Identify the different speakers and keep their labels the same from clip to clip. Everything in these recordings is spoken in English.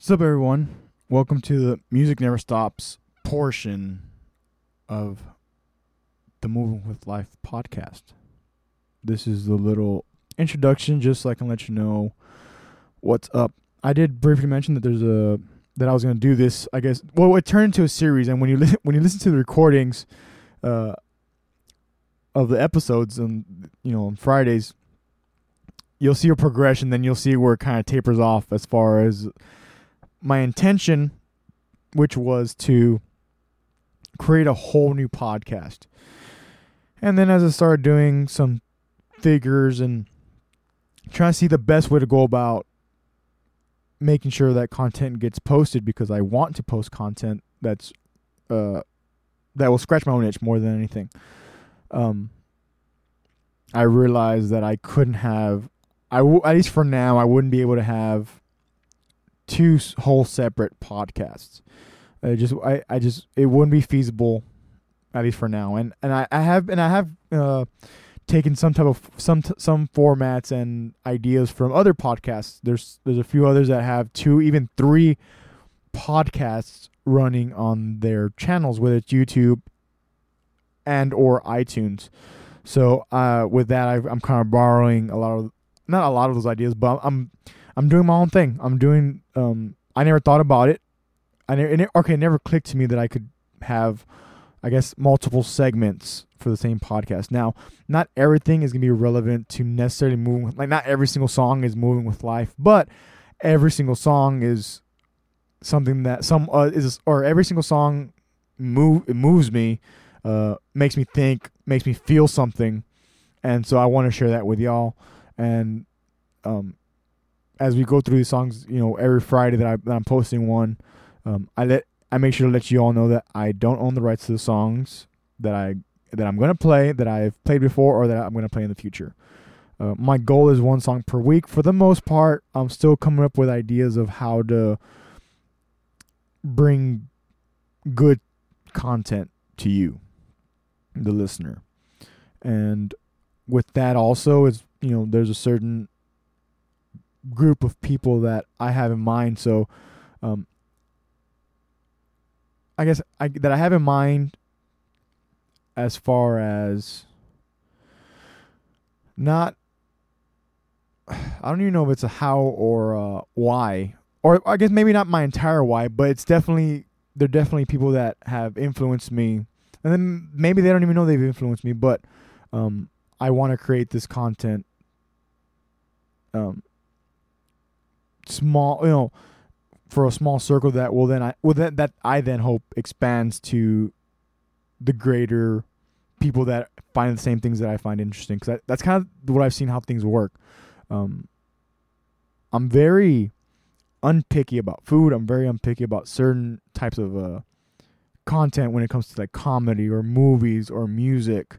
Speaker 1: What's up, everyone? Welcome to the Music Never Stops portion of the Moving with Life podcast. This is the little introduction, just so I can let you know what's up. I did briefly mention that there's a that I was going to do this. I guess well, it turned into a series, and when you li- when you listen to the recordings uh, of the episodes, and you know on Fridays, you'll see a progression. Then you'll see where it kind of tapers off as far as my intention, which was to create a whole new podcast. And then as I started doing some figures and trying to see the best way to go about making sure that content gets posted because I want to post content that's uh that will scratch my own itch more than anything. Um I realized that I couldn't have I w- at least for now I wouldn't be able to have two whole separate podcasts. I just I, I just it wouldn't be feasible at least for now. And and I, I have and I have uh, taken some type of some some formats and ideas from other podcasts. There's there's a few others that have two even three podcasts running on their channels whether it's YouTube and or iTunes. So uh, with that I I'm kind of borrowing a lot of not a lot of those ideas, but I'm I'm doing my own thing. I'm doing. Um, I never thought about it. I never. Okay, it never clicked to me that I could have, I guess, multiple segments for the same podcast. Now, not everything is gonna be relevant to necessarily moving. Like, not every single song is moving with life, but every single song is something that some uh, is or every single song move it moves me, uh, makes me think, makes me feel something, and so I want to share that with y'all. And um, as we go through these songs, you know, every Friday that, I, that I'm posting one, um, I let I make sure to let you all know that I don't own the rights to the songs that I that I'm gonna play, that I've played before, or that I'm gonna play in the future. Uh, my goal is one song per week. For the most part, I'm still coming up with ideas of how to bring good content to you, the listener. And with that, also is you know, there's a certain group of people that I have in mind. So, um, I guess I that I have in mind as far as not I don't even know if it's a how or a why or I guess maybe not my entire why, but it's definitely they're definitely people that have influenced me. And then maybe they don't even know they've influenced me, but um, I want to create this content um, small, you know, for a small circle that will then I well then that I then hope expands to the greater people that find the same things that I find interesting because that, that's kind of what I've seen how things work. Um, I'm very unpicky about food. I'm very unpicky about certain types of uh, content when it comes to like comedy or movies or music,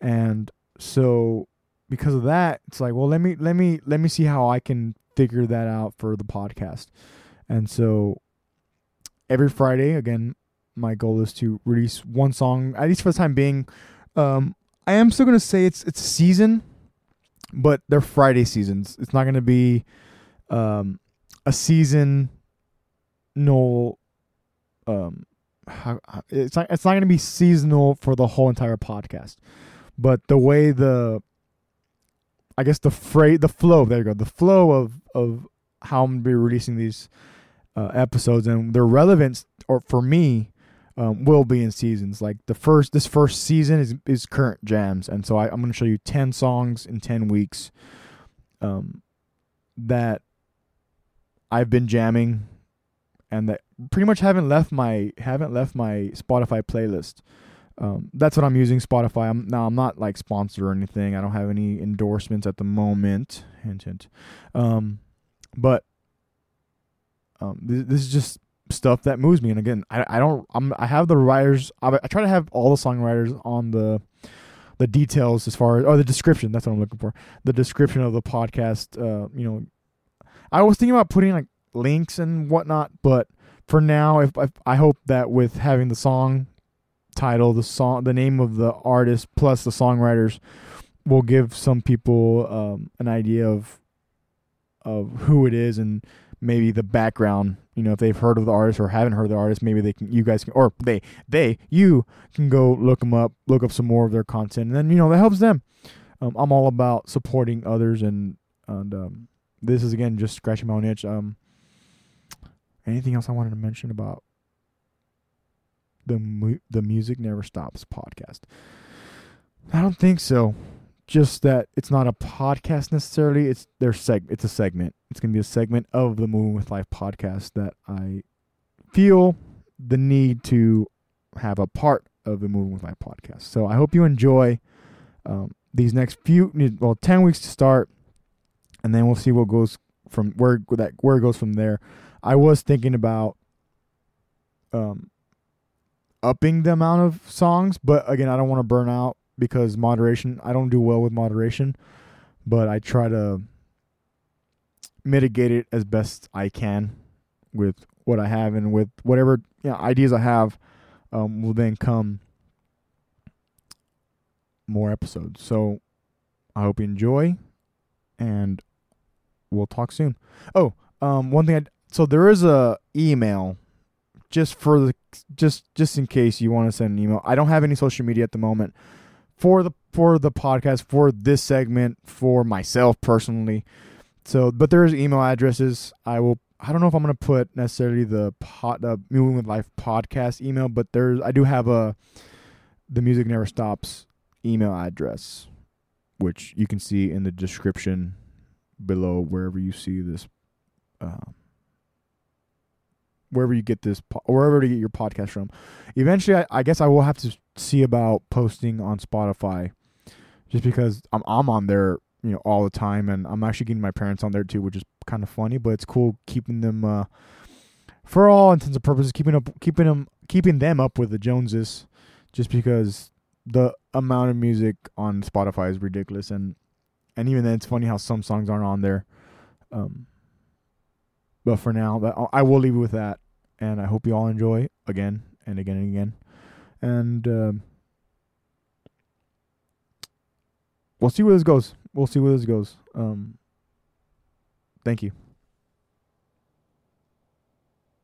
Speaker 1: and so because of that, it's like, well, let me let me let me see how I can figure that out for the podcast. And so every Friday, again, my goal is to release one song, at least for the time being. Um, I am still gonna say it's it's season, but they're Friday seasons. It's not gonna be um, a season. No, um, it's not it's not gonna be seasonal for the whole entire podcast, but the way the I guess the freight, the flow. There you go. The flow of of how I'm gonna be releasing these uh, episodes and their relevance, or for me, um, will be in seasons. Like the first, this first season is is current jams, and so I, am gonna show you ten songs in ten weeks, um, that I've been jamming, and that pretty much haven't left my haven't left my Spotify playlist. Um, that's what I'm using Spotify. I'm now I'm not like sponsored or anything. I don't have any endorsements at the moment. Hint, hint. Um, but um, this, this is just stuff that moves me. And again, I I don't I'm I have the writers. I, I try to have all the songwriters on the the details as far as or the description. That's what I'm looking for. The description of the podcast. Uh, you know, I was thinking about putting like links and whatnot, but for now, if, if I hope that with having the song title, the song, the name of the artist, plus the songwriters, will give some people um, an idea of of who it is, and maybe the background. You know, if they've heard of the artist or haven't heard of the artist, maybe they can. You guys can, or they, they, you can go look them up, look up some more of their content, and then you know that helps them. Um, I'm all about supporting others, and and um, this is again just scratching my own itch. Um, anything else I wanted to mention about the mu- the music never stops podcast? I don't think so. Just that it's not a podcast necessarily. It's their seg. It's a segment. It's gonna be a segment of the Moving with Life podcast that I feel the need to have a part of the Moving with Life podcast. So I hope you enjoy um, these next few well ten weeks to start, and then we'll see what goes from where that where it goes from there. I was thinking about um upping the amount of songs, but again, I don't want to burn out because moderation. I don't do well with moderation, but I try to mitigate it as best I can with what I have and with whatever you know, ideas I have. Um, will then come more episodes. So I hope you enjoy, and we'll talk soon. Oh, um, one thing. I, so there is a email just for the just just in case you want to send an email. I don't have any social media at the moment for the for the podcast for this segment for myself personally. So, but there's email addresses. I will. I don't know if I'm gonna put necessarily the pot the Moving with Life podcast email, but there's I do have a the music never stops email address, which you can see in the description below wherever you see this. Uh, wherever you get this, wherever to get your podcast from. Eventually, I, I guess I will have to see about posting on Spotify, just because I'm I'm on there, you know, all the time, and I'm actually getting my parents on there too, which is kind of funny, but it's cool keeping them, uh, for all intents and purposes, keeping up, keeping them, keeping them up with the Joneses, just because the amount of music on Spotify is ridiculous, and and even then, it's funny how some songs aren't on there. Um, but for now, I will leave it with that, and I hope you all enjoy again and again and again, and um, we'll see where this goes. We'll see where this goes. Um, thank you.